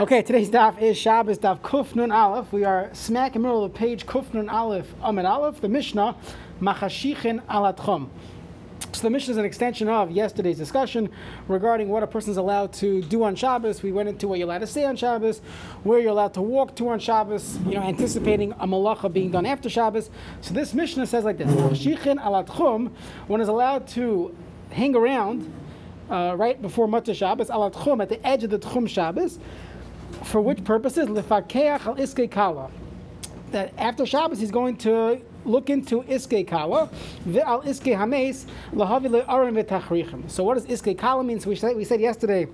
Okay, today's daf is Shabbos daf Kuf Nun Aleph. We are smack in the middle of the page Kuf Nun Aleph Amid Aleph. The Mishnah Machashichin Alatchom. So the Mishnah is an extension of yesterday's discussion regarding what a person is allowed to do on Shabbos. We went into what you're allowed to say on Shabbos, where you're allowed to walk to on Shabbos, you know, anticipating a malacha being done after Shabbos. So this Mishnah says like this: Machashichin Alatchom. One is allowed to hang around uh, right before Matzah Shabbos, alat chum, at the edge of the Tchum Shabbos, for which purposes? Lefakeach al iske kala. That after Shabbos he's going to look into iske kala, al iske hames lahavi v'tachrichem. So what does iske kala mean? So we said, we said yesterday,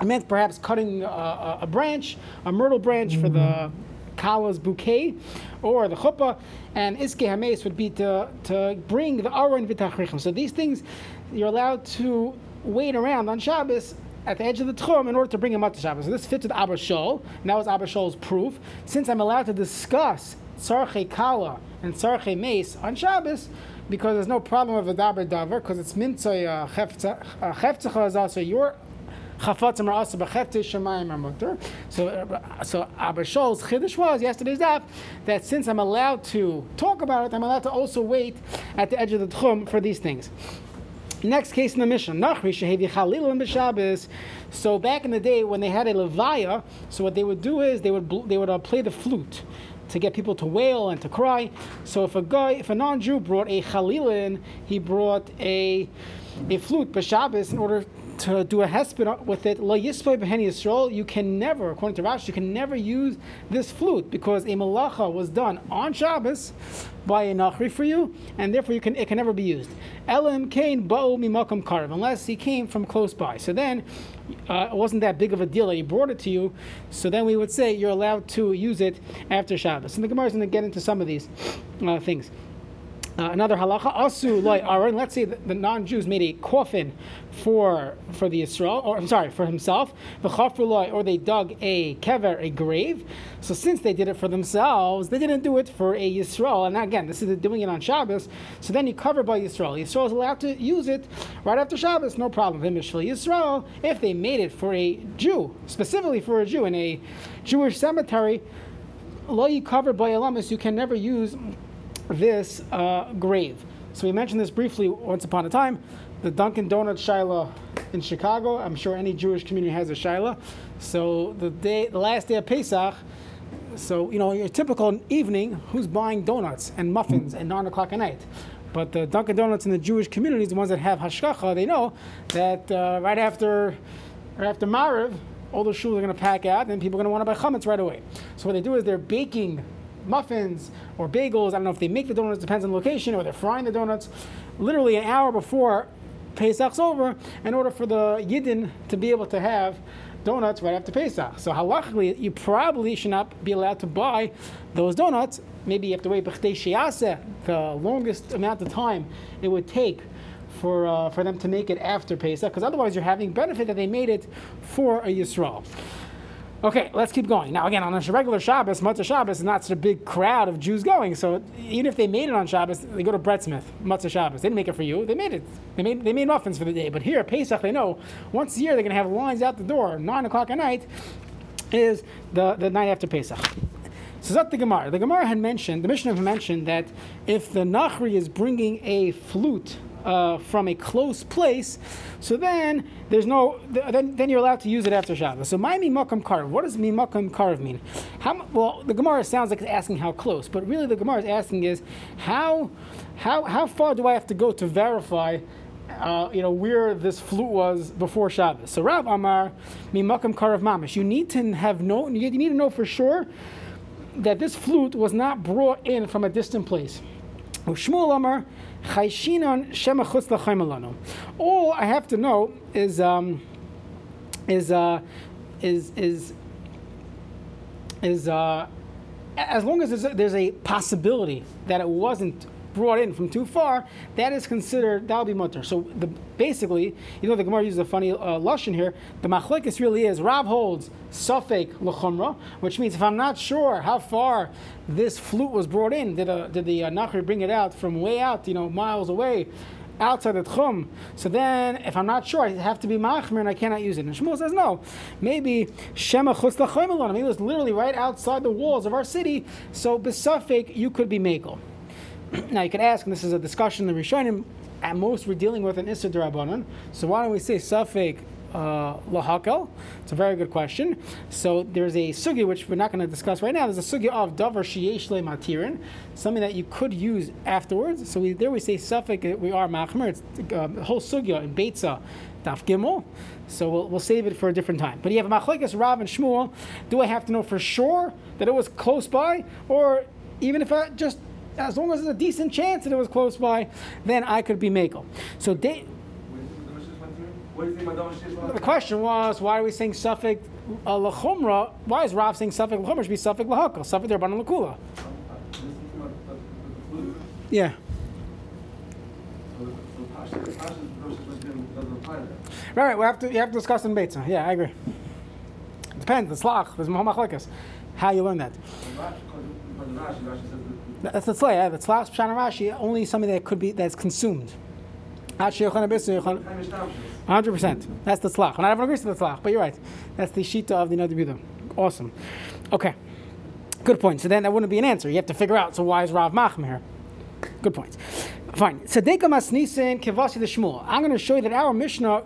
it meant perhaps cutting a, a branch, a myrtle branch mm-hmm. for the kala's bouquet, or the chuppah, and iske hames would be to, to bring the aron v'tachrichem. So these things you're allowed to wait around on Shabbos at the edge of the tchum in order to bring him up to Shabbos. So this fits with Abba Shol, that was Abba Shol's proof. Since I'm allowed to discuss Tzarche Kala and Tzarche Mace on Shabbos, because there's no problem of a daber davar, because it's mimtzoy cheftzach uh, so your chafatzim are also b'chefte shemayim are. So, uh, so Abba Shol's chiddush was yesterday's daf that since I'm allowed to talk about it, I'm allowed to also wait at the edge of the tchum for these things. Next case in the mission, Nachri Shehevi Chalilim b'Shabbos. So back in the day when they had a levaya, so what they would do is they would they would uh, play the flute to get people to wail and to cry. So if a guy, if a non-Jew brought a chalilin, he brought a a flute b'Shabbos in order to do a hesped with it, lo yispoy b'hen Yisrael, you can never, according to Rashi, you can never use this flute because a malacha was done on Shabbos by a nachri for you, and therefore you can it can never be used. Elim kain ba'u mimakam karev, unless he came from close by. So then, uh, it wasn't that big of a deal that he brought it to you. So then we would say you're allowed to use it after Shabbos. And the Gemara is going to get into some of these uh, things. Uh, another halacha, asu loy aron. Let's say the, non-Jews made a coffin for for the Israel, or I'm sorry, for himself. loy, or they dug a kever, a grave. So since they did it for themselves, they didn't do it for a Yisrael. And again, this is doing it on Shabbos. So then you cover by Yisrael. Yisrael is allowed to use it right after Shabbos, no problem. Yisrael, if they made it for a Jew, specifically for a Jew in a Jewish cemetery, lo you cover by alamis, you can never use this uh, grave. So we mentioned this briefly once upon a time. The Dunkin' Donuts Shiloh in Chicago. I'm sure any Jewish community has a Shiloh. So the day, the last day of Pesach. So you know, your typical evening, who's buying donuts and muffins at nine o'clock at night? But the Dunkin' Donuts in the Jewish communities, the ones that have hashkacha, they know that uh, right after, right after Mariv, all the shuls are going to pack out, and people are going to want to buy chametz right away. So what they do is they're baking muffins or bagels. I don't know if they make the donuts, depends on location, or they're frying the donuts literally an hour before Pesach's over in order for the Yidden to be able to have donuts right after Pesach. So halachically, you probably should not be allowed to buy those donuts. Maybe you have to wait the longest amount of time it would take for, uh, for them to make it after Pesach, because otherwise you're having benefit that they made it for a Yisrael. Okay, let's keep going. Now, again, on a regular Shabbos, Matzah Shabbos is not such a big crowd of Jews going. So even if they made it on Shabbos, they go to Breadsmith, Matzah Shabbos. They didn't make it for you. They made it. They made, they made muffins for the day. But here, Pesach, they know once a year they're going to have lines out the door. 9 o'clock at night is the, the night after Pesach. So that's the Gemara. The Gemara had mentioned, the Mishnah had mentioned that if the Nachri is bringing a flute uh, from a close place, so then there's no then, then you're allowed to use it after Shabbos. So my mimakam karv. What does mimakam karv mean? How well the Gemara sounds like it's asking how close, but really the Gemara is asking is how how how far do I have to go to verify? Uh, you know where this flute was before Shabbos. So Rav Amar mimakam karav mamish. You need to have no. You need to know for sure that this flute was not brought in from a distant place. Shmuel Amar shema All I have to know is um, is uh, is is is uh, as long as there's a, there's a possibility that it wasn't brought in from too far, that is considered that'll be mutter. So the, basically, you know, the Gemara uses a funny uh, lashon here. The machlekes really is Rav holds suffik lechumra, which means if I'm not sure how far this flute was brought in, did, a, did the uh, nachri bring it out from way out, you know, miles away? outside the tchum. So then, if I'm not sure, I have to be machmir and I cannot use it. And Shmuel says no. Maybe shema chutz Maybe it was literally right outside the walls of our city. So besafik, you could be makel. now you could ask, and this is a discussion in the Rishonim. At most, we're dealing with an Issa Darabanan. So why don't we say Safek uh, lahakel? It's a very good question. So there's a sugi which we're not going to discuss right now. There's a sugi of davar sheyesh matirin, something that you could use afterwards. So we, there we say safek we are machmer. It's uh, the whole sugya in Beitza daf gimel. So we'll, we'll save it for a different time. But you have machlekes Rav and Shmuel. Do I have to know for sure that it was close by, or even if I just as long as there's a decent chance that it was close by, then I could be makel. So they, the question was, why are we saying suffix uh, lachumra? Why is Rav saying suffix lachumra should be suffix lahakal? Suffix derban lakula. Yeah. Right. We have to. You have to discuss in Beitza. Yeah, I agree. It depends. The slach. There's mahmachlekas. How you learn that? That's the tzlach. The tzlach pshan Rashi only something that could be that's consumed. Hundred percent. That's the tzlach. Not everyone agrees to the tzlach, but you're right. That's the shita of the Nadabuda. Awesome. Okay. Good point. So then that wouldn't be an answer. You have to figure out. So why is Rav Machim here? Good point. Fine. Tzedeka masnisin kivasi the Shmuel. I'm going to show you that our Mishnah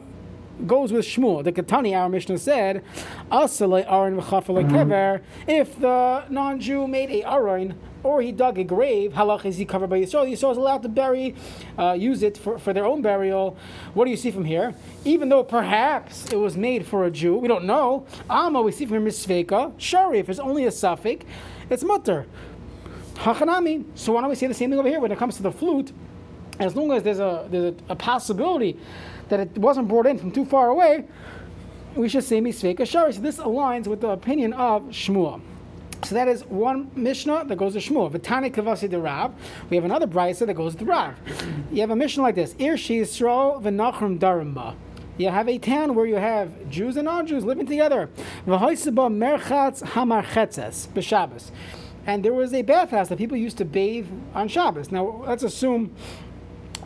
goes with Shmuel. The Katani, our Mishnah said, mm-hmm. if the non-Jew made a aron or he dug a grave, halach is he covered by Yisrael? Yisrael is allowed to bury, uh, use it for, for their own burial. What do you see from here? Even though perhaps it was made for a Jew, we don't know. Amma, we see from here misveka. Shari, if it's only a suffix, it's mutter. Hachanami. So why don't we say the same thing over here when it comes to the flute? As long as there's a there's a, a possibility that it wasn't brought in from too far away, we should say misveka shari. So this aligns with the opinion of Shmuel. So that is one Mishnah that goes to Shmuel. V'tani kavasi de Rav. We have another brisa that goes to Rav. You have a Mishnah like this: Ir Yisrael v'nachrim darimba. You have a town where you have Jews and non-Jews living together. V'hoisaba merchatz hamarchetzes b'Shabbos. And there was a bathhouse that people used to bathe on Shabbos. Now let's assume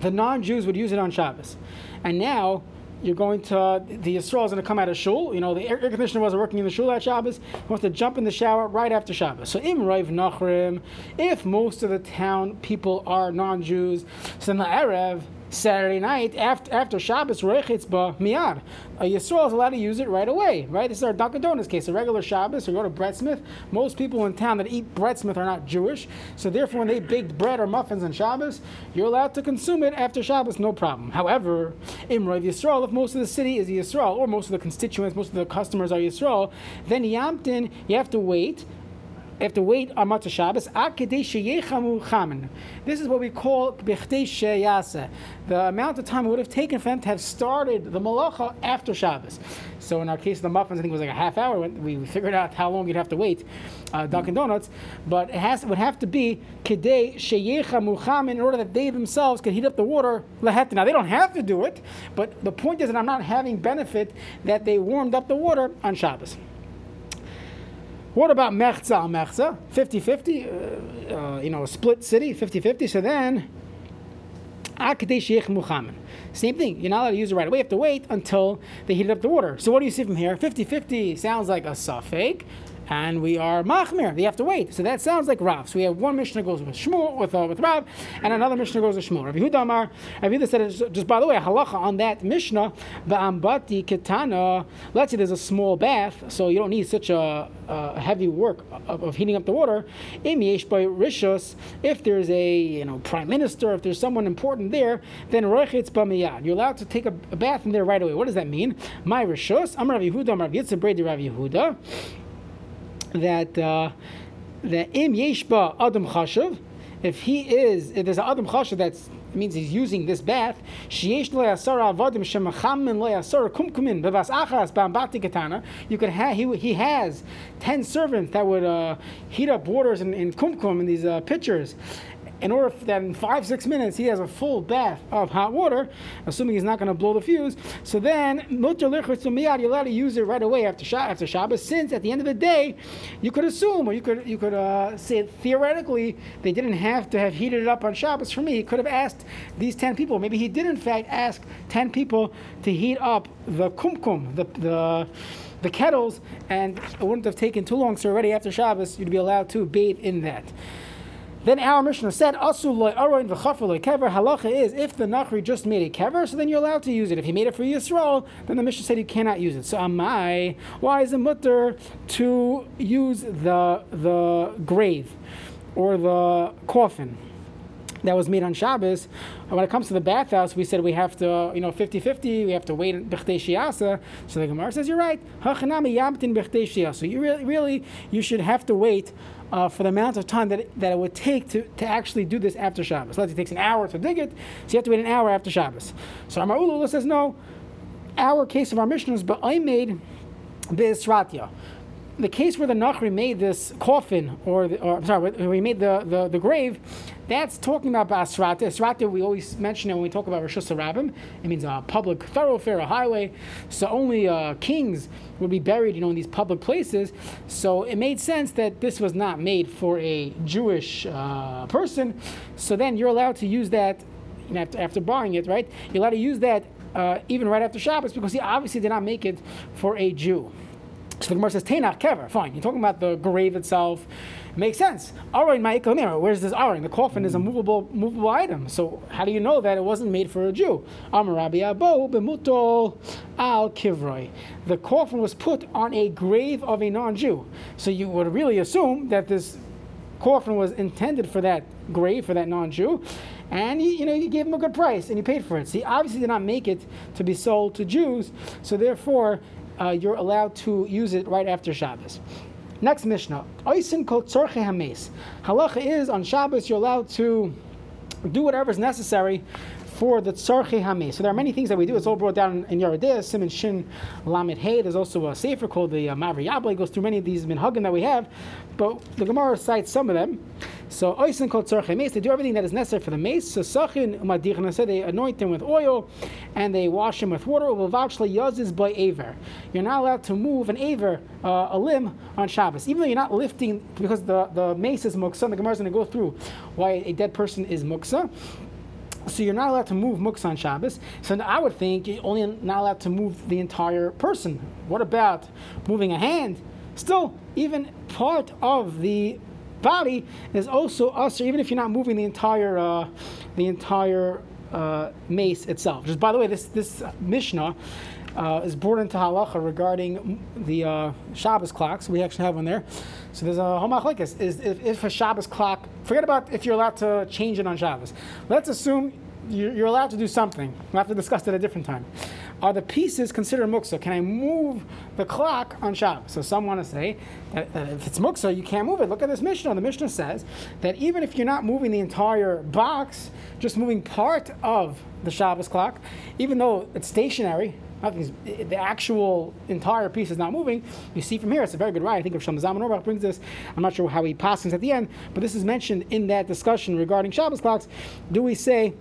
the non-Jews would use it on Shabbos, and now you're going to the Yisrael is going to come out of shul. You know, the air, conditioner wasn't working in the shul at Shabbos. He wants to jump in the shower right after Shabbos. So im raiv nachrim. If most of the town people are non-Jews, so then the erev Saturday night after after Shabbos Reichitzba Miyad. A uh, Yisrael is allowed to use it right away, right? This is our Dunkin' Donuts case. A regular Shabbos, or go to Breadsmith. Most people in town that eat Breadsmith are not Jewish, so therefore, when they bake bread or muffins on Shabbos, you're allowed to consume it after Shabbos, no problem. However, Imrav Yisrael, if most of the city is Yisrael, or most of the constituents, most of the customers are Yisrael, then Yamtin, you have to wait have to wait on Matzah Shabbos. This is what we call the amount of time it would have taken for them to have started the malacha after Shabbos. So in our case, the muffins, I think it was like a half hour. We figured out how long you'd have to wait, uh, Dunkin' Donuts. But it has it would have to be kedei sheyecha in order that they themselves could heat up the water. Now they don't have to do it, but the point is that I'm not having benefit that they warmed up the water on Shabbos. What about Mechza Mechza? 50 50, uh, uh, you know, split city, 50 50. So then, Akadeshich Muhammad. same thing. You're not allowed to use it right away. You have to wait until they heat up the water. So what do you see from here? 50 50 sounds like a suffix and we are machmir. They have to wait. So that sounds like Rav. So we have one Mishnah goes with Shmuel with uh, with Rav, and another Mishnah goes with Shmuel. Rabbi Huda Amar, Rabbi Huda said just by the way, halacha on that Mishnah, ambati ketana. Let's say there's a small bath, so you don't need such a, a heavy work of, of, heating up the water. Im by rishos, if there's a you know prime minister, if there's someone important there, then roichetz b'miyad. You're allowed to take a, a, bath in there right away. What does that mean? My rishos. I'm Rabbi Yehuda. I'm Rabbi Yitzchak Brady Rabbi Yehuda that uh, that im yeshba adam chashav, if he is, if there's an adam chashav that means he's using this bath, sheyesh lo yasara avadim shemachamin lo yasara kumkumin bevas achas ba'ambati katana. You could have he, he has ten servants that would uh, heat up waters in, in kumkum in these uh, pitchers in order that in five, six minutes he has a full bath of hot water, assuming he's not going to blow the fuse, so then you're allowed to use it right away after, after Shabbos, since at the end of the day, you could assume, or you could, you could uh, say theoretically, they didn't have to have heated it up on Shabbos for me. He could have asked these 10 people. Maybe he did, in fact, ask 10 people to heat up the kumkum, the, the the kettles, and it wouldn't have taken too long. So already after Shabbos, you'd be allowed to bathe in that. Then our Mishnah said, Asu loy aroin v'chafar kever. Halacha is if the Nachri just made a kever, so then you're allowed to use it. If he made it for Yisrael, then the Mishnah said you cannot use it. So amai, why is it mutter to use the the grave or the coffin? That was made on Shabbos. When it comes to the bathhouse, we said we have to, you know, 50-50, we have to wait in Shiasa. So the Gemara says, you're right. Hachanami yamtin. You really, really, you should have to wait uh, for the amount of time that it, that it would take to, to actually do this after Shabbos. Let's say it takes an hour to dig it, so you have to wait an hour after Shabbos. So Amar Ulula says, no, our case of our mission is, but I made Be'isratya the case where the Nachri made this coffin, or, the, or I'm sorry, he made the, the, the grave, that's talking about Asrata. Asrata, we always mention it when we talk about Rosh Hashanah. It means a public thoroughfare, a highway. So only uh, kings would be buried, you know, in these public places. So it made sense that this was not made for a Jewish uh, person. So then you're allowed to use that you know, after, after buying it, right? You're allowed to use that uh, even right after Shabbos because he obviously did not make it for a Jew. So the Gemara says, Tenach kever. Fine. You're talking about the grave itself. Makes sense. Aron ma'ikal Where's this aron? The coffin is a movable movable item. So how do you know that it wasn't made for a Jew? Amarabi abo b'mutol al kivroi. The coffin was put on a grave of a non-Jew. So you would really assume that this coffin was intended for that grave for that non-Jew, and you, you know you gave him a good price and you paid for it. So he obviously did not make it to be sold to Jews. So therefore uh, you're allowed to use it right after Shabbos. Next Mishnah, Oisin kol. Halacha is on Shabbos you're allowed to do whatever is necessary for the tzarche hames. So there are many things that we do. It's all brought down in Yoreh De'ah, Simon Shin Lamed Hey. There's also a sefer called the uh, Mavri Yabla. It goes through many of these minhagim that we have, but the Gemara cites some of them. So oisin called tzarche mace. They do everything that is necessary for the mace. So sachin umadichan said they anoint him with oil, and they wash him with water. Uvavachla yazis by aver. You're not allowed to move an aver, uh, a limb, on Shabbos, even though you're not lifting because the the mace is muksa. The Gemara is going to go through why a dead person is muksa. So you're not allowed to move muks on Shabbos. So I would think you're only not allowed to move the entire person. What about moving a hand? Still, even part of the body is also us, even if you're not moving the entire uh, the entire uh, mace itself. Just by the way, this this Mishnah uh, is brought into halacha regarding the uh, Shabbos clocks. We actually have one there. So there's a homachlikas. Is if, if, a Shabbos clock, forget about if you're allowed to change it on Shabbos. Let's assume you're allowed to do something. We'll have to discuss that at a different time. Are the pieces considered muksa? Can I move the clock on Shabbos? So some want to say that, that if it's muksa, you can't move it. Look at this Mishnah. The Mishnah says that even if you're not moving the entire box, just moving part of the Shabbos clock, even though it's stationary, the actual entire piece is not moving. You see from here, it's a very good ride. I think if Shlomo Zalman Auerbach brings this, I'm not sure how he passes at the end, but this is mentioned in that discussion regarding Shabbos clocks. Do we say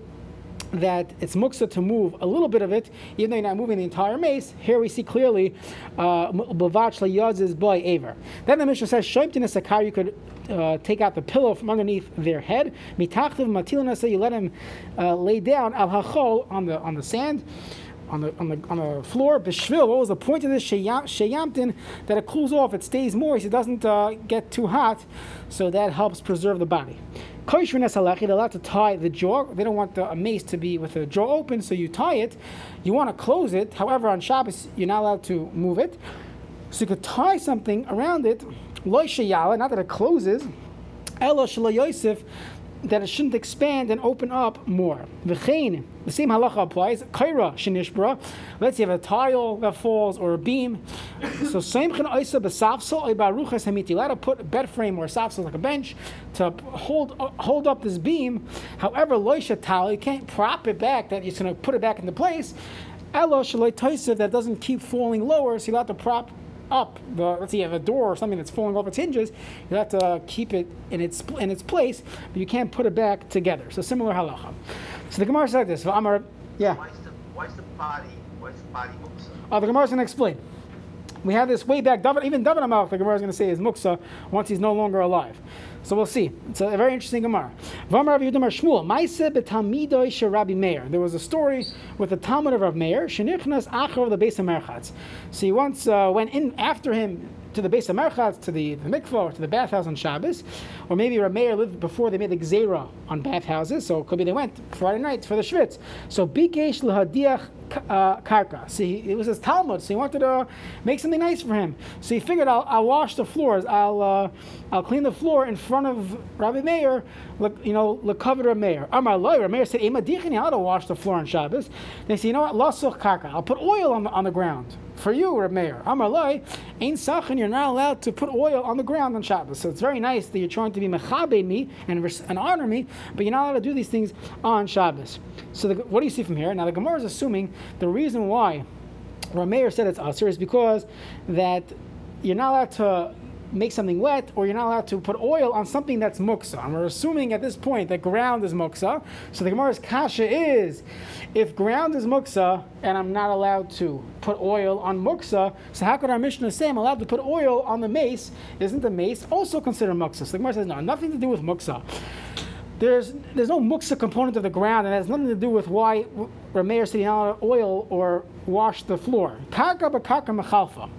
that it's muksa to move a little bit of it, even though you're not moving the entire mace. Here we see clearly bavach uh, boy aver. Then the Mishnah says shoiptin sakar you could uh, take out the pillow from underneath their head. Mitachtiv matilin you let him uh, lay down al hachol on the on the sand. On the, on the on the floor, bishvil. What was the point of this sheyamtin? That it cools off, it stays moist, it doesn't uh, get too hot, so that helps preserve the body. They're allowed to tie the jaw. They don't want the mace to be with the jaw open, so you tie it. You want to close it. However, on Shabbos, you're not allowed to move it. So you could tie something around it. Not that it closes. Ella Yosef, that it shouldn't expand and open up more. The same halacha applies. Kaira shenishbra. Let's say you have a tile that falls or a beam. so same chen oisa besafsel baruchas hamiti. Let put a bed frame or a safsel like a bench to hold uh, hold up this beam. However, loisha tile you can't prop it back. That you're going to put it back into place. Elo shaloi that doesn't keep falling lower. So you have to prop up the let's say you have a door or something that's falling off its hinges, you have to keep it in its in its place, but you can't put it back together. So similar halacha. So the Gemara said this. Amar, yeah. Why is the why is the body why is the body muksa? Uh, the Gemara is going to explain. We have this way back. David, even David Amalek, the Gemara is going to say is muksa once he's no longer alive. So we'll see. It's a very interesting Gemara. There was a story with the Talmud of Rav Meir, of the. So he once uh, went in after him to the base of Merchatz, to the, the mikvah, to the bathhouse on Shabbos, or maybe Rav Meir lived before they made the gzera on bathhouses, so it could be they went Friday night for the shvitz. So bikesh lahadiach uh, karka. See, it was his Talmud, so he wanted to make something nice for him. So he figured, I'll, I'll wash the floors, I'll uh, I'll clean the floor in front of Rabbi Meir, you know, lekavod Rabbi Meir. Loy, Rabbi Meir said, Ema dichini, I'll wash the floor on Shabbos. They say, you know what, lasuch karka, I'll put oil on the, on the ground. For you, Rabbi Meir. Amar loy, ain't sachin, you're not allowed to put oil on the ground on Shabbos. So it's very nice that you're trying to be mechabe me and, and honor me, but you're not allowed to do these things on Shabbos. So the, what do you see from here? Now the Gemara is assuming the reason why Rameir said it's usher is because that you're not allowed to make something wet or you're not allowed to put oil on something that's muksa. And we're assuming at this point that ground is muksa. So the Gemara's kasha is if ground is muksa and I'm not allowed to put oil on muksa, so how could our Mishnah say I'm allowed to put oil on the mace? Isn't the mace also considered muksa? So the Gemara says no, nothing to do with muksa there's there's no muksa component of the ground, and it has nothing to do with why Rameir said oil or wash the floor. Karka b'karka mechalfa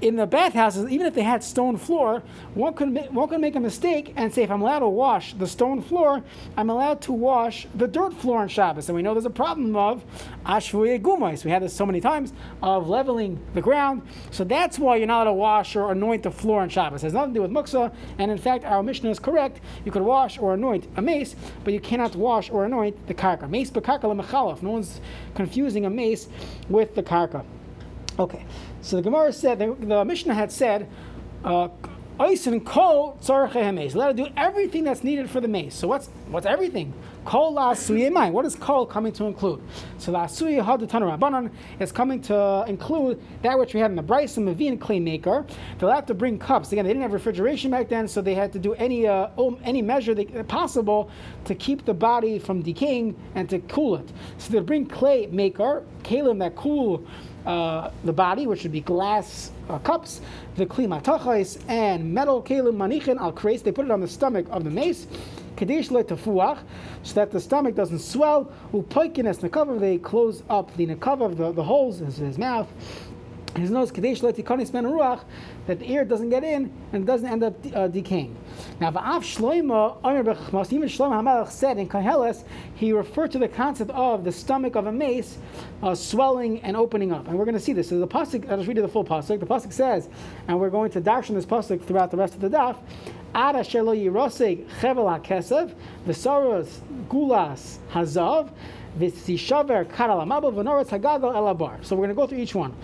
in the bathhouses, even if they had stone floor, one could, one could make a mistake and say, if I'm allowed to wash the stone floor, I'm allowed to wash the dirt floor on Shabbos. And we know there's a problem of ashvuye gumais. We had this so many times of leveling the ground. So that's why you're not allowed to wash or anoint the floor on Shabbos. It has nothing to do with muksa. And in fact, our Mishnah is correct. You could wash or anoint a mace, but you cannot wash or anoint the karka. Mace b'karka lemechalaf. No one's confusing a mace with the karka. Okay. So the Gemara said, the, the Mishnah had said, uh, and kol tzarche Let her do everything that's needed for the mace. So what's what's everything? Kol la suye What is kol coming to include? So la suye hadatana rabbanon is coming to include that which we had in the and Mavin clay maker. They'll have to bring cups. Again, they didn't have refrigeration back then, so they had to do any uh, any measure they, possible to keep the body from decaying and to cool it. So they bring clay maker, kalim that cool uh, the body, which would be glass uh, cups, the klimatachais, and metal kelim manichin al kres. They put it on the stomach of the mace. Kadesh le tefuach, so that the stomach doesn't swell. Upoikines nekavav, they close up the nekavav, the, the holes in his mouth his nose kadesh letikonis men ruach that the air doesn't get in and doesn't end up uh, decaying. Now, va'af shloima omer bechmas even Shlomo Hamelech said in Koheles he referred to the concept of the stomach of a mace uh, swelling and opening up, and we're going to see this. So the pasuk, I'll just read you the full pasuk. The pasuk says, and we're going to darshan this pasuk throughout the rest of the daf. Ada shelo yiroseg chevel hakesev v'soros gulas hazav. So we're going to go through each one.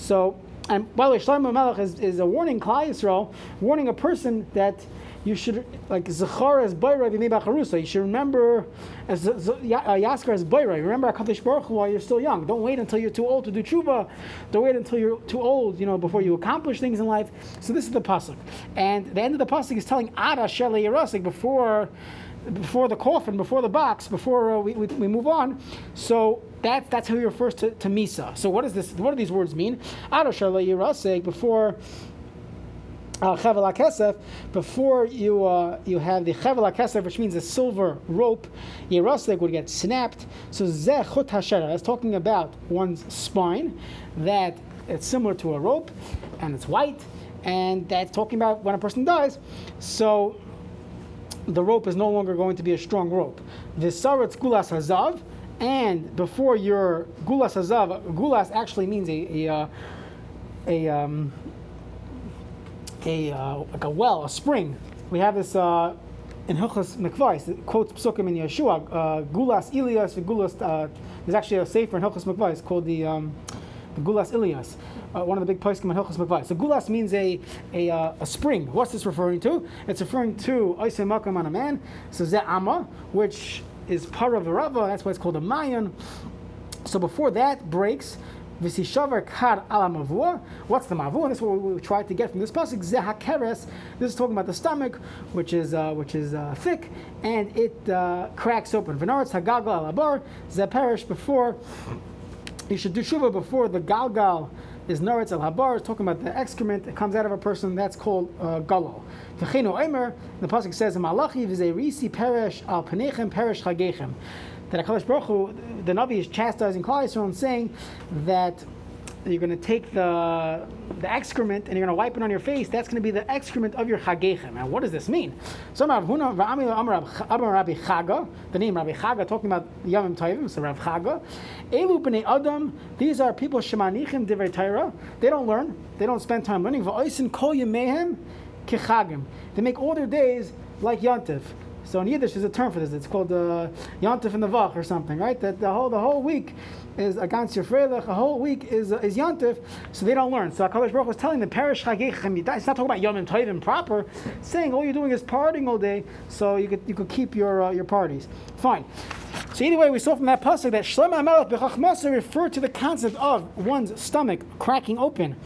So, and by the way, Shlomo Melech is, is a warning Klal Yisrael, warning a person that you should like Zachar as Bayra V'Mebacharusa. You should remember as uh, Yaskar as Bayra. Remember Hakadosh Baruch Hu while you're still young. Don't wait until you're too old to do tshuva. Don't wait until you're too old, you know, before you accomplish things in life. So this is the pasuk, and the end of the pasuk is telling Ada Shele Yerasik before before the coffin, before the box, before uh, we, we, we, move on. So that, that's how he refers to, to Misa. So what does this? What do these words mean? Before uh, chevel kesef, before you uh, you have the chevel kesef, which means a silver rope, yerasek would get snapped. So zeh chut hashera, that's talking about one's spine, that it's similar to a rope, and it's white, and that's talking about when a person dies. So the rope is no longer going to be a strong rope. The saratz gulas hazav, and before your gulas hazav, gulas actually means a a, uh, a, um, a uh, like a well, a spring. We have this uh, in Hilchas Mikvais. It quotes Psukim in Yeshua. Uh, gulas Ilias, gulas. Uh, there's actually a sefer in Hilchas Mikvais called the, um, the Gulas Ilias uh, one of the big poskim in Hilchos Makvai. So gulas means a a, uh, a spring. What's this referring to? It's referring to oisei makam on a man. So ze'ama, which is para v'rava. That's why it's called a mayan. So before that breaks, V'sishavar kar ala mavua. What's the mavua? And this is what we, we tried to get from this pasuk. Zehakeres. This is talking about the stomach, which is uh, which is uh, thick, and it uh, cracks open. V'naretz hagagal alabar. Zeperish before. You should do shuva before the galgal is noretz al habar. It's talking about the excrement that comes out of a person. That's called uh, galo. V'chenu omer. The pasuk says, "Malachi v'zeirisi perish al panechem perish chagechem." That Hakadosh Baruch Hu, the Navi is chastising Klal Yisrael and saying that you're going to take the the excrement and you're going to wipe it on your face. That's going to be the excrement of your chagechem. And what does this mean? So Rav Rabbi Chaga, the name Rabbi Chaga, talking about Yamim Tovim. So Rav Chaga, Elu b'nei Adam. These are people shemanichim divrei Torah. They don't learn. They don't spend time learning. Va'oisin kol. They make all their days like Yontif. So in Yiddish, there's a term for this. It's called uh, Yontif in the Vach or something, right? That the whole the whole week is against your freilach. A whole week is uh, is Yontif, so they don't learn. So Hakadosh Baruch was telling them, "Perish chagechem." It's not talking about Yom Tovim proper, saying all you're doing is partying all day, so you could you could keep your uh, your parties. Fine. So anyway, we saw from that pasuk that Shlomo Hamelech b'Chachmasa referred to the concept of one's stomach cracking open.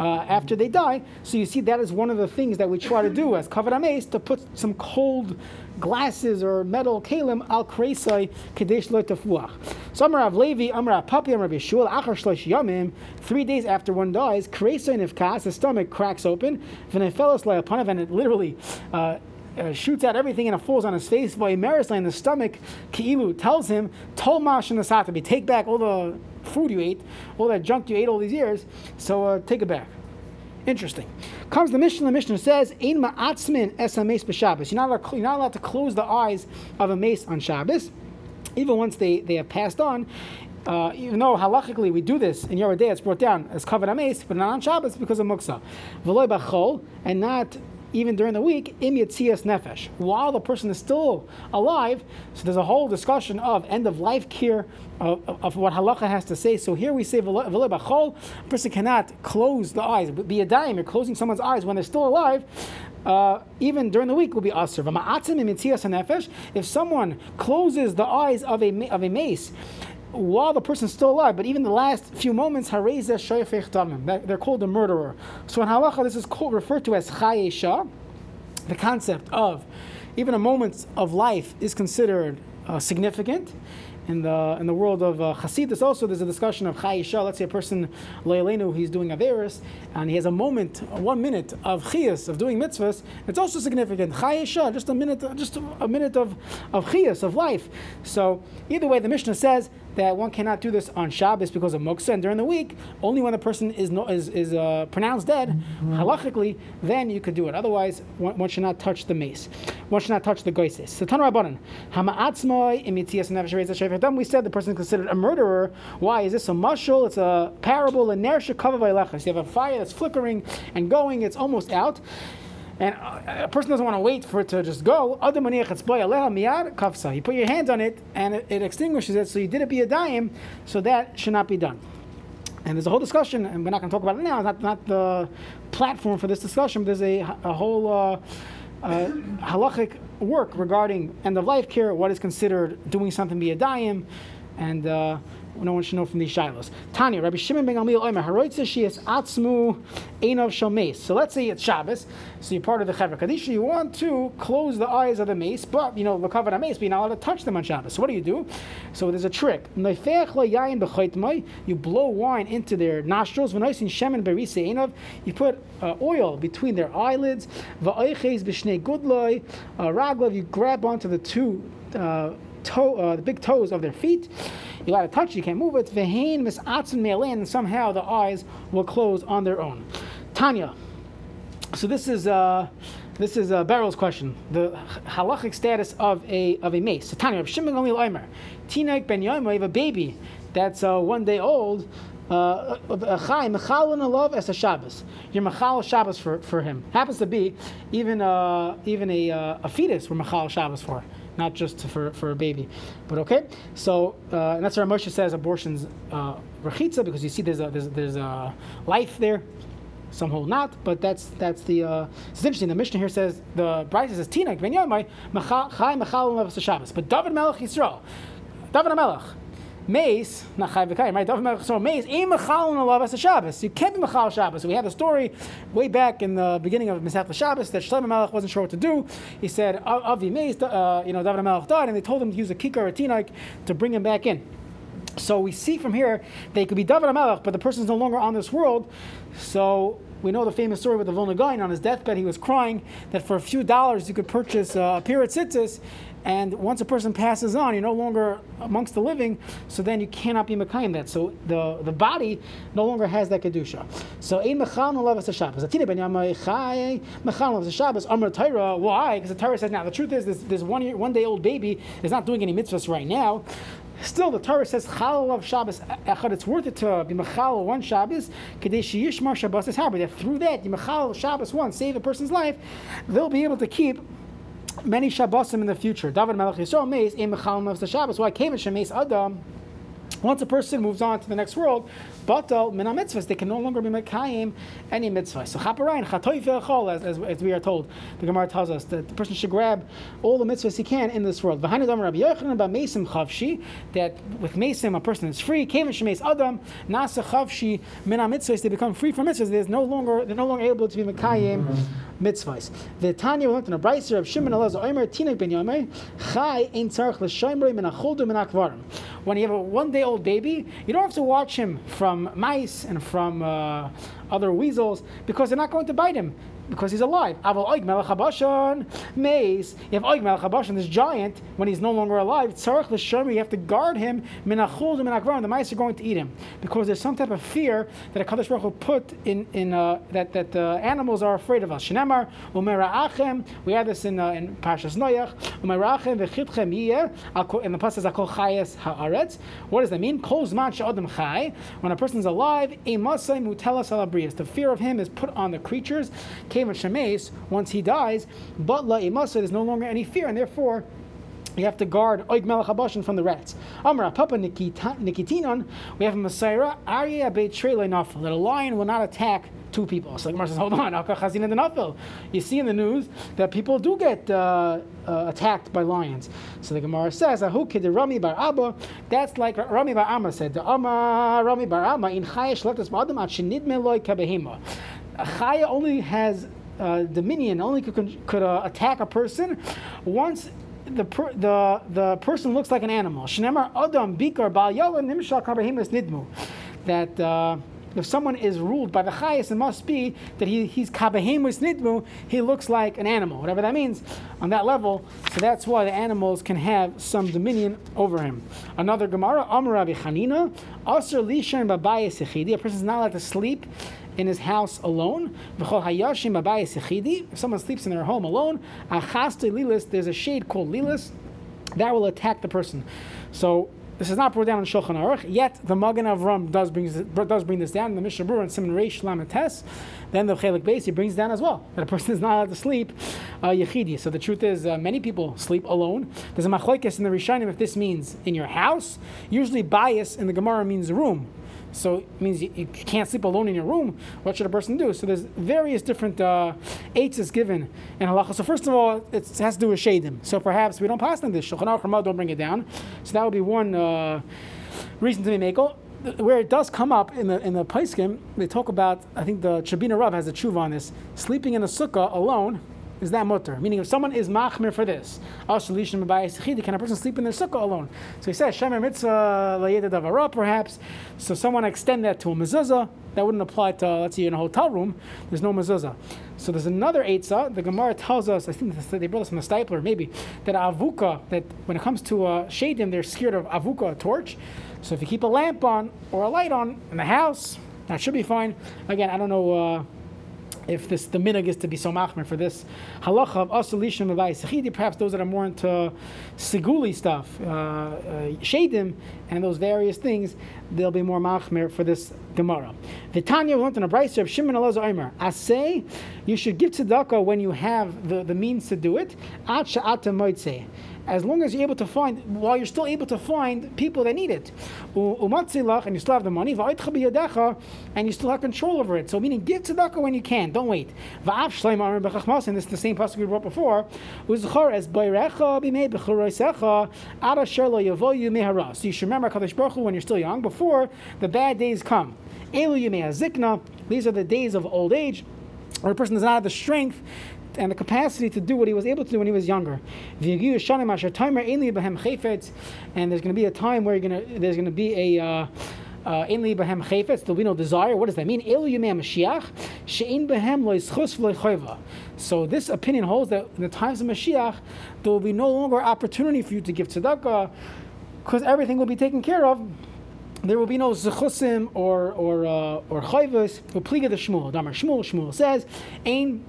Uh, after they die. So you see, that is one of the things that we try to do as kavod ames to put some cold glasses or metal kalim al kreisai kadesh lo tafuach. So Amar Levi, Amar Papi, Amar Bishul, Achar Shlosh three days after one dies, kreisai nifkas, the stomach cracks open, v'nefelos le'apanav, and it literally uh, uh, shoots out everything and it falls on his face. By Marisla in the stomach, Ki'ilu tells him, Tol mash in the satabi, take back all the food you ate, all that junk you ate all these years, so uh, take it back. Interesting. Comes the Mishnah, the Mishnah says, Ein ma'atzmin es ha-mace b'Shabbos. You're not, allowed, to close the eyes of a mace on Shabbos, even once they, they have passed on. Uh, even though halachically we do this in Yoreh De'ah, it's brought down as kavod ames, but not on Shabbos because of muksa. V'loy b'chol, and not even during the week, im nefesh, while the person is still alive. So there's a whole discussion of end of life care of, of, of what halacha has to say. So here we say a person cannot close the eyes. Be a dime, you're closing someone's eyes when they're still alive. Uh, even during the week will be aser. If someone closes the eyes of a of a mace while the person's still alive, but even the last few moments, they're called a murderer. So in halacha, this is called, referred to as chayesha. The concept of even a moment of life is considered uh, significant. In the in the world of uh, Hasidus, also there's a discussion of Chayisha. Let's say a person Leilenu, he's doing Averis, and he has a moment, one minute of Chiyas of doing mitzvahs. It's also significant. Chayisha, just a minute, just a minute of of Chiyas of life. So either way, the Mishnah says that one cannot do this on Shabbos because of Muksa, and during the week, only when the person is no, is, is uh, pronounced dead, mm-hmm. halachically, then you could do it. Otherwise, one, one, should not touch the mace. One should not touch the goises. So Tanu Rabbanan, Hama'atzmoi imitias nefesh We said the person is considered a murderer. Why is this a mushal? It's a parable. Ner shekava You have a fire that's flickering and going. It's almost out and a person doesn't want to wait for it to just go. You put your hands on it and it, it extinguishes it, so you did it be a dime, so that should not be done. And there's a whole discussion, and we're not going to talk about it now. It's not, not the platform for this discussion, but there's a, a whole uh, uh, halachic work regarding end of life care, what is considered doing something be a dime, and uh, no one should know from these shilos. Tanya, Rabbi Shimon ben Gamliel Omer, Haroitza Shias Atzmu Einov Shomes. So let's say it's Shabbos, so you're part of the Chevra Kadisha, you want to close the eyes of the mace, but you know, of mace, but you're not allowed to touch them on Shabbos. So what do you do? So there's a trick. You blow wine into their nostrils, you put uh, oil between their eyelids, raglav, you grab onto the two uh, toe, uh, the big toes of their feet. You got to touch, you can't move it. Vehain misatzin me'alein, and somehow the eyes will close on their own. Tanya. So this is uh, this is uh, Beryl's question. The halachic status of a of a mace. So Tanya, Shimon Gamliel Omer, Tinak ben Yomer, have a baby that's uh, one day old. Uh, Chai mechal love as a Shabbos. You're mechal Shabbos for, for him. Happens to be even uh, even a, uh, a fetus we're mechal Shabbos for not just for, for a baby. But okay, so uh, and that's why Moshe says abortion's uh, rechitza because you see there's a there's, there's a life there. Some hold not, but that's that's the. Uh, it's interesting. The Mishnah here says the Brisa says Tina Mechal Shabbos, but David Melech Yisrael, David Melech Mace, not Chai V'Kayim, right? Melech, so Mace, Ein Mechal Alav as a Shabbos. You can't be Mechal Shabbos. We have a story way back in the beginning of Masech Shabbos that Shlomo Melech wasn't sure what to do. He said, Avi Mace, uh, you know, David Melech died, and they told him to use a kikar or tinaik to bring him back in. So we see from here they could be David Melech, but the person's no longer on this world. So we know the famous story with the Vilna Gaon on his deathbed. He was crying that for a few dollars you could purchase uh, a Pirat Tzitzis, and once a person passes on, you're no longer amongst the living, so then you cannot be Mekayim that. So the, the body no longer has that Kedusha. So Ein Mechal no Levas Shabbos. Atina Ben Yamai Chai Mechal Levas Shabbos. Amr Torah. Why? Because the Torah says now the truth is this, this one year, one day old baby is not doing any mitzvahs right now. Still, the Torah says Chalal of Shabbos Echad. It's worth it to be Mechal one Shabbos. Kadesh Yishmar Shabbos is. That through that, you Mechal Shabbos one, save a person's life, they'll be able to keep many Shabbosim in the future. David Melech Yisrael Meis Ein Mechal of the Shabbos. Why came it Shemeis Adam? Once a person moves on to the next world, batal mina mitzvahs, they can no longer be mekayim any mitzvah. So chaparayin chatoy ve'achol, as, as, as we are told, the Gemara tells us that the person should grab all the mitzvahs he can in this world. V'hainu dam Rabbi Yochanan ba mesim chavshi, that with mesim a person is free. Kevin shemes adam nasa chavshi mina mitzvahs, they become free from mitzvahs. There's no longer they're no longer able to be mekayim mitzvahs. The Tanya a brayser of Shimon Elazar Omer Tinek ben Yomer Chai tzarich akvarim. When you have a one day old baby, you don't have to watch him from mice and from uh, other weasels because they're not going to bite him because he's alive. Aval Oig Melech Habashan, Maze. You have Oig Melech Habashan, this giant, when he's no longer alive, Tzarech L'Shermi, you have to guard him, Minachul Minakvar, the mice are going to eat him. Because there's some type of fear that a Kadosh Baruch Hu put in, in uh, that, that uh, animals are afraid of us. Shinemar, Umera'achem, we have this in, uh, in Parshas Noach, Umera'achem V'chitchem Yiyeh, in the Pasuk Akol Chayes Ha'aretz. What does that mean? Kol Zman She'odem Chai, when a person's alive, Emasai Mutelas Alabrias, the fear of him is put on the creatures, Kevin Shemes, once he dies, but La Imasa, there's no longer any fear, and therefore you have to guard Oig Melech from the rats. Amra Papa Nikitinon, we have a Messiah, Arya Beit Trele Nafel, that a lion will not attack two people. So the Gemara says, hold on, Nafel. You see in the news that people do get uh, uh, attacked by lions. So the Gemara says, Ahu Rami Bar Abba, that's like Rami Bar Amma said, Rami Bar Amma in Chayesh Letas Madam at Shinid Meloi Kabehima. Chaya only has uh, dominion, only could, could uh, attack a person once the, per, the, the person looks like an animal. Adam Bikar Nidmu. That uh, if someone is ruled by the Chayas, it must be that he, he's Kabahemus Nidmu, he looks like an animal, whatever that means on that level. So that's why the animals can have some dominion over him. Another Gemara, Amar Rabbi Chanina, Asr Lishan Babayas A person is not allowed to sleep in his house alone. If someone sleeps in their home alone, there's a shade called lilis that will attack the person. So this is not brought down in Shulchan Aruch. Yet the Magen Avram does bring does bring this down. The Mishnah Berurah and Simon Reish Lamates. Then the Chelik Beis he brings down as well that a person is not allowed to sleep uh, yechidi. So the truth is, uh, many people sleep alone. There's a machlokes in the Rishonim if this means in your house. Usually, bias in the Gemara means room. So it means you, you, can't sleep alone in your room. What should a person do? So there's various different uh, is given in halacha. So first of all, it has to do with shadim. So perhaps we don't pass on this. Shulchan Aruch don't bring it down. So that would be one uh, reason to be makel. Where it does come up in the in the Paiskim, they talk about. I think the Chabina Rav has a tshuva on this. Sleeping in a sukkah alone is that mutter? Meaning, if someone is machmir for this, can a person sleep in their sukkah alone? So he says, Shemer mitzvah davara, perhaps. So someone extend that to a mezuzah. That wouldn't apply to, let's say, in a hotel room. There's no mezuzah. So there's another eitzah. The Gemara tells us, I think they brought us from the Steipler, maybe, that avuka, that when it comes to uh, shadim, they're scared of avuka, a torch. So if you keep a lamp on or a light on in the house, that should be fine. Again, I don't know. Uh, if this the minig is to be so machmer for this halacha of asulishim sechidi, perhaps those that are more into siguli stuff, uh, uh, shadim, and those various things, they'll be more machmer for this Gemara. The Tanya we learned in a Brayser of Shimon Elazar Omer. I say you should give tzedakah when you have the, the means to do it. At moitze as long as you're able to find, while you're still able to find people that need it. And you still have the money, and you still have control over it. So meaning give tzedakah when you can, don't wait. And this is the same passage we brought before. So you should remember Kadosh Baruch Hu when you're still young, before the bad days come. These are the days of old age, where a person does not have the strength and the capacity to do what he was able to do when he was younger. And there's going to be a time where gonna, there's going to be a. Uh, uh, there'll be no desire. What does that mean? So this opinion holds that in the times of Mashiach, there will be no longer opportunity for you to give tzedakah, because everything will be taken care of. There will be no zechusim or or uh, or chayvus. The Shmuel. Damar Shmuel. Shmuel says, "Ain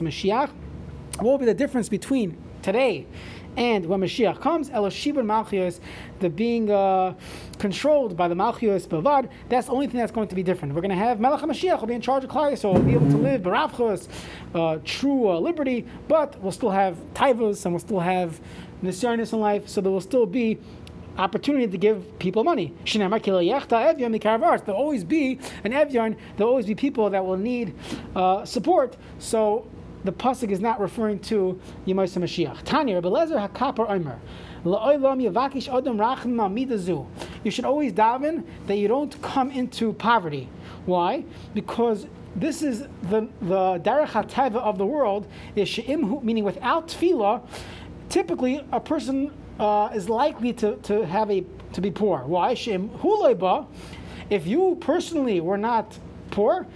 Mashiach. What will be the difference between today and when Mashiach comes? Eloshibur Malchios, the being uh, controlled by the Malchios Bavad. That's the only thing that's going to be different. We're going to have Melech HaMashiach will be in charge of Klai, so we'll be able to live Baravchos, uh, true uh, liberty, but we'll still have Taivos and we'll still have Nisyanis in life, so there will still be opportunity to give people money. There'll always be an Evyan, there'll always be people that will need uh, support. So the pasuk is not referring to Yemais Mashiach. Tanya, Belezer HaKapar Omer. You should always daven that you don't come into poverty. Why? Because this is the the derech hateva of the world is she'im meaning without tefillah. Typically, a person uh, is likely to, to have a to be poor. Why? If you personally were not poor,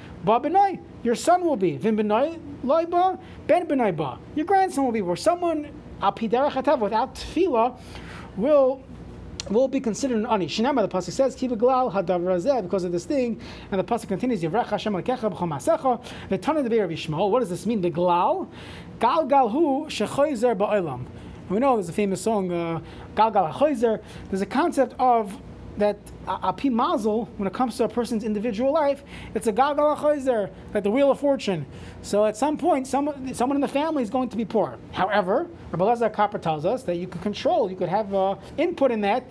your son will be. Loiba, ben. Your grandson will be. Where someone without tefillah will will be considered an ani. Shinama, the pasuk says, "Kiva glal because of this thing, and the pasuk continues. The Tana the of. What does this mean? The glal, gal gal hu. We know there's a famous song, uh, Gal Gal There's a concept of that a pi mazel, when it comes to a person's individual life, it's a gal gal like the wheel of fortune. So at some point, someone, someone in the family is going to be poor. However, Rabbi Lazar Kappa tells us that you could control, you could have uh, input in that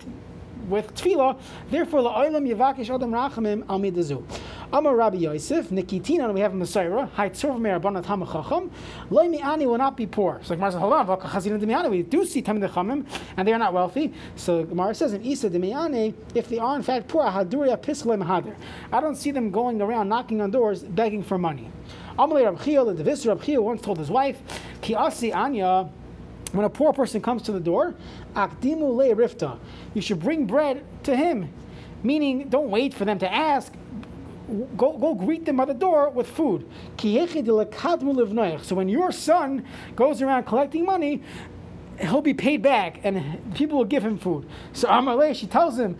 with tefillah. Therefore, la'olam yavakish adam rachamim al midazu. Amar Rabbi Yosef, Nikitina, and we have Messiah, Haitzurv Me'arbanat Hamachacham, Loi Mi'ani will not be poor. So Gemara says, hold on, Chazina Demiani, we do see Tamid Chamim, and they are not wealthy. So Gemara says, in Isa Demiani, if they are in fact poor, Haduria Pislem Hadir. I don't see them going around knocking on doors begging for money. Amalei Rab Chiel, the Devis Rab Chiel once told his wife, Ki Asi Anya, when a poor person comes to the door, Akdimu Le Rifta, you should bring bread to him. Meaning, don't wait for them to ask go, go greet them by the door with food. So when your son goes around collecting money, he'll be paid back and people will give him food. So Amalei, she tells him,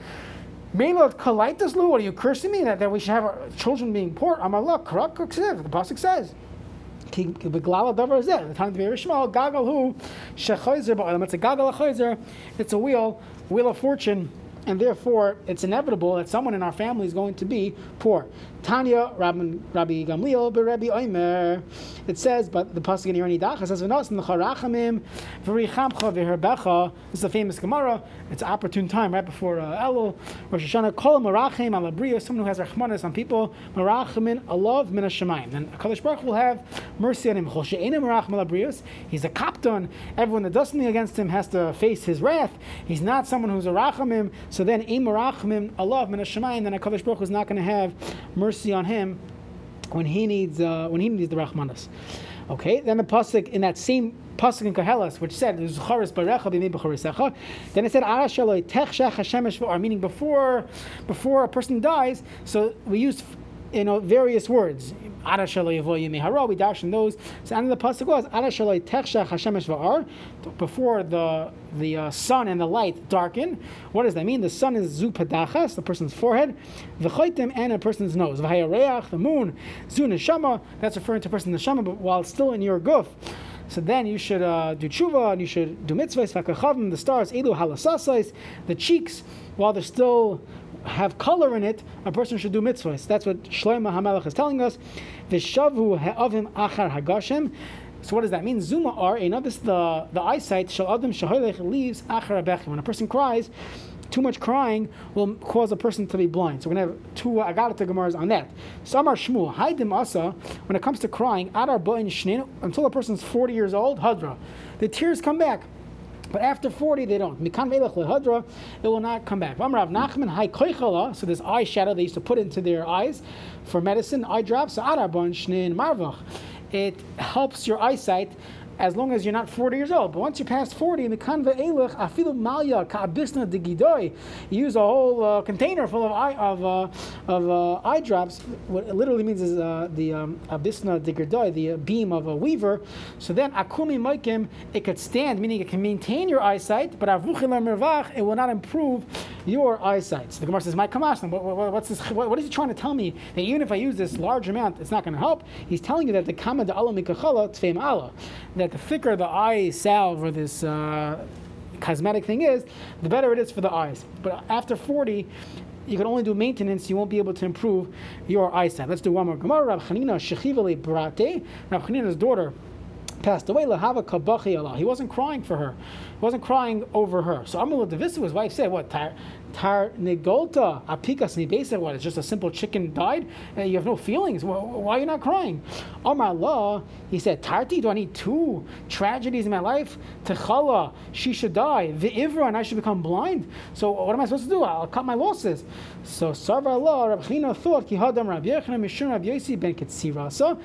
Melot kalaitas lu, are you cursing me that, that we should have our children being poor? Amallah, the Pasuk says. The time to be small, gagal It's a gagal It's a wheel, wheel of fortune and therefore it's inevitable that someone in our family is going to be poor. Tanya, Rabbi, Gamliel, Rabbi Oimer. It says, but the pasuk in Yerani Dacha says, "V'nos v'herbecha." This is a famous Gemara. It's an opportune time right before uh, Elul, Rosh Hashanah. Kol marachim alabriya, someone who has rachmanis on people. Marachimin alav min. Then Kadosh Baruch will have mercy on him. Chol. He's a captain. Everyone that does something against him has to face his wrath. He's not someone who's a rachamim. So then, alav min hashemayim. Then Kadosh Baruch is not going to have mercy on him when he needs uh, when he needs the rachmanas. Okay, then the pasuk in that same pasuk in Koheles, which said "Zucharis barecha b'mei Then it said "Ara shaloi techshach hashemesh v'ar," meaning before before a person dies. So we use know various words. We dash in those. So and the pasuk was. Before the the uh, sun and the light darken. What does that mean? The sun is zu padachas, the person's forehead, v'choitim, and a person's nose. V'hayareach, the moon, zu neshama, that's referring to a person's neshama, but while still in your guf. So then you should uh, do tshuva, and you should do mitzvahs, the stars, elu halasasais, the cheeks, while they're still have color in it, a person should do mitzvahs. That's what Shlomo HaMelech is telling us. V'shavu ha'avim achar hagashem. So what does that mean? Zuma are, you know, this the the eyesight shal adam shaholech leaves achar abechim. When a person cries, too much crying will cause a person to be blind. So we're gonna have two agarata gemaras on that. Samar Shmuel, Haidim Asa, when it comes to crying, Adar until a person's 40 years old, Hadra. The tears come back. But after 40, they don't. Mikan lehadra, it will not come back. Nachman koichala, ah. so this eye shadow they used to put into their eyes for medicine, eye drops, adar bon shnein marvach. It helps your eyesight as long as you're not 40 years old. But once you pass 40, mikan ve'elech afilu malya ka'abisna de gidoy, you use a whole uh, container full of eye of uh, of uh, eye drops. What it literally means is uh, the um, abisna gidoy, the uh, beam of a weaver. So then akumi maikim, it could stand, meaning it can maintain your eyesight, but it will not improve your eyesight. So the Gemara says, "My kamash, what, what, what's this? What, what is he trying to tell me? That even if I use this large amount, it's not going to help." He's telling you that the kama de Allah mikachala tfeim Allah, that the thicker the eye salve or this uh, cosmetic thing is, the better it is for the eyes. But after 40, you can only do maintenance, you won't be able to improve your eyesight. Let's do one more. Gemara Rav Chanina Shechivale Brate, Rav Chanina's daughter passed away. Lahava kabachi Allah. He wasn't crying for her. He wasn't crying over her. So Amrul Devisa, his wife said, "What tar nigolta apikas nibesa? What? It's just a simple chicken died, and you have no feelings. Why, why are you not crying?" Amar Allah, he said, "Tarti, do I need two tragedies in my life? Techala, she should die. Ve'ivra, and I should become blind. So what am I supposed to do? I'll cut my losses." So Sarva Allah, Rabbi Chanina thought, "Ki hadam Rabbi Yochanan Mishum Rabbi Yosi ben Ketzirasa."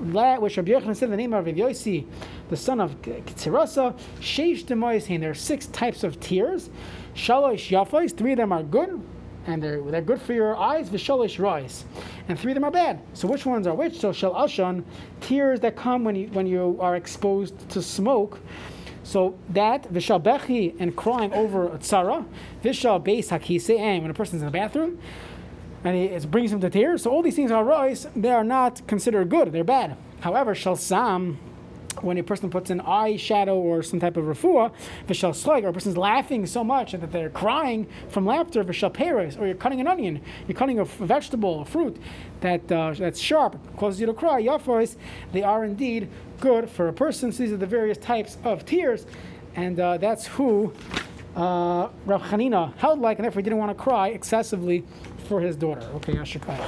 That which Rabbi Yochanan said the name of Rabbi Yossi, the son of Ketzirasa, Sheish Demoyishin. There are six types of tears. Shalosh Yafais, three of them are good, and they're, they're good for your eyes, Vishalosh Rois. And three of them are bad. So which ones are which? So Shal Ashon, tears that come when you, when you are exposed to smoke. So that vishal bechi and crying over a tzara, vishal beis hakise, and when a person's in the bathroom, and it brings him to tears. So all these things are rois, they are not considered good, they're bad. However, shalsam, when a person puts an eye shadow or some type of refuah, v'shal slag, or a person's laughing so much that they're crying from laughter, v'shal peres, or you're cutting an onion, you're cutting a vegetable, a fruit that uh, that's sharp, causes you to cry, yafois, they are indeed good for a person. So these are the various types of tears, and uh, that's who uh, Rav Chanina held like, and therefore he didn't want to cry excessively for his daughter. Okay, Ashikaya.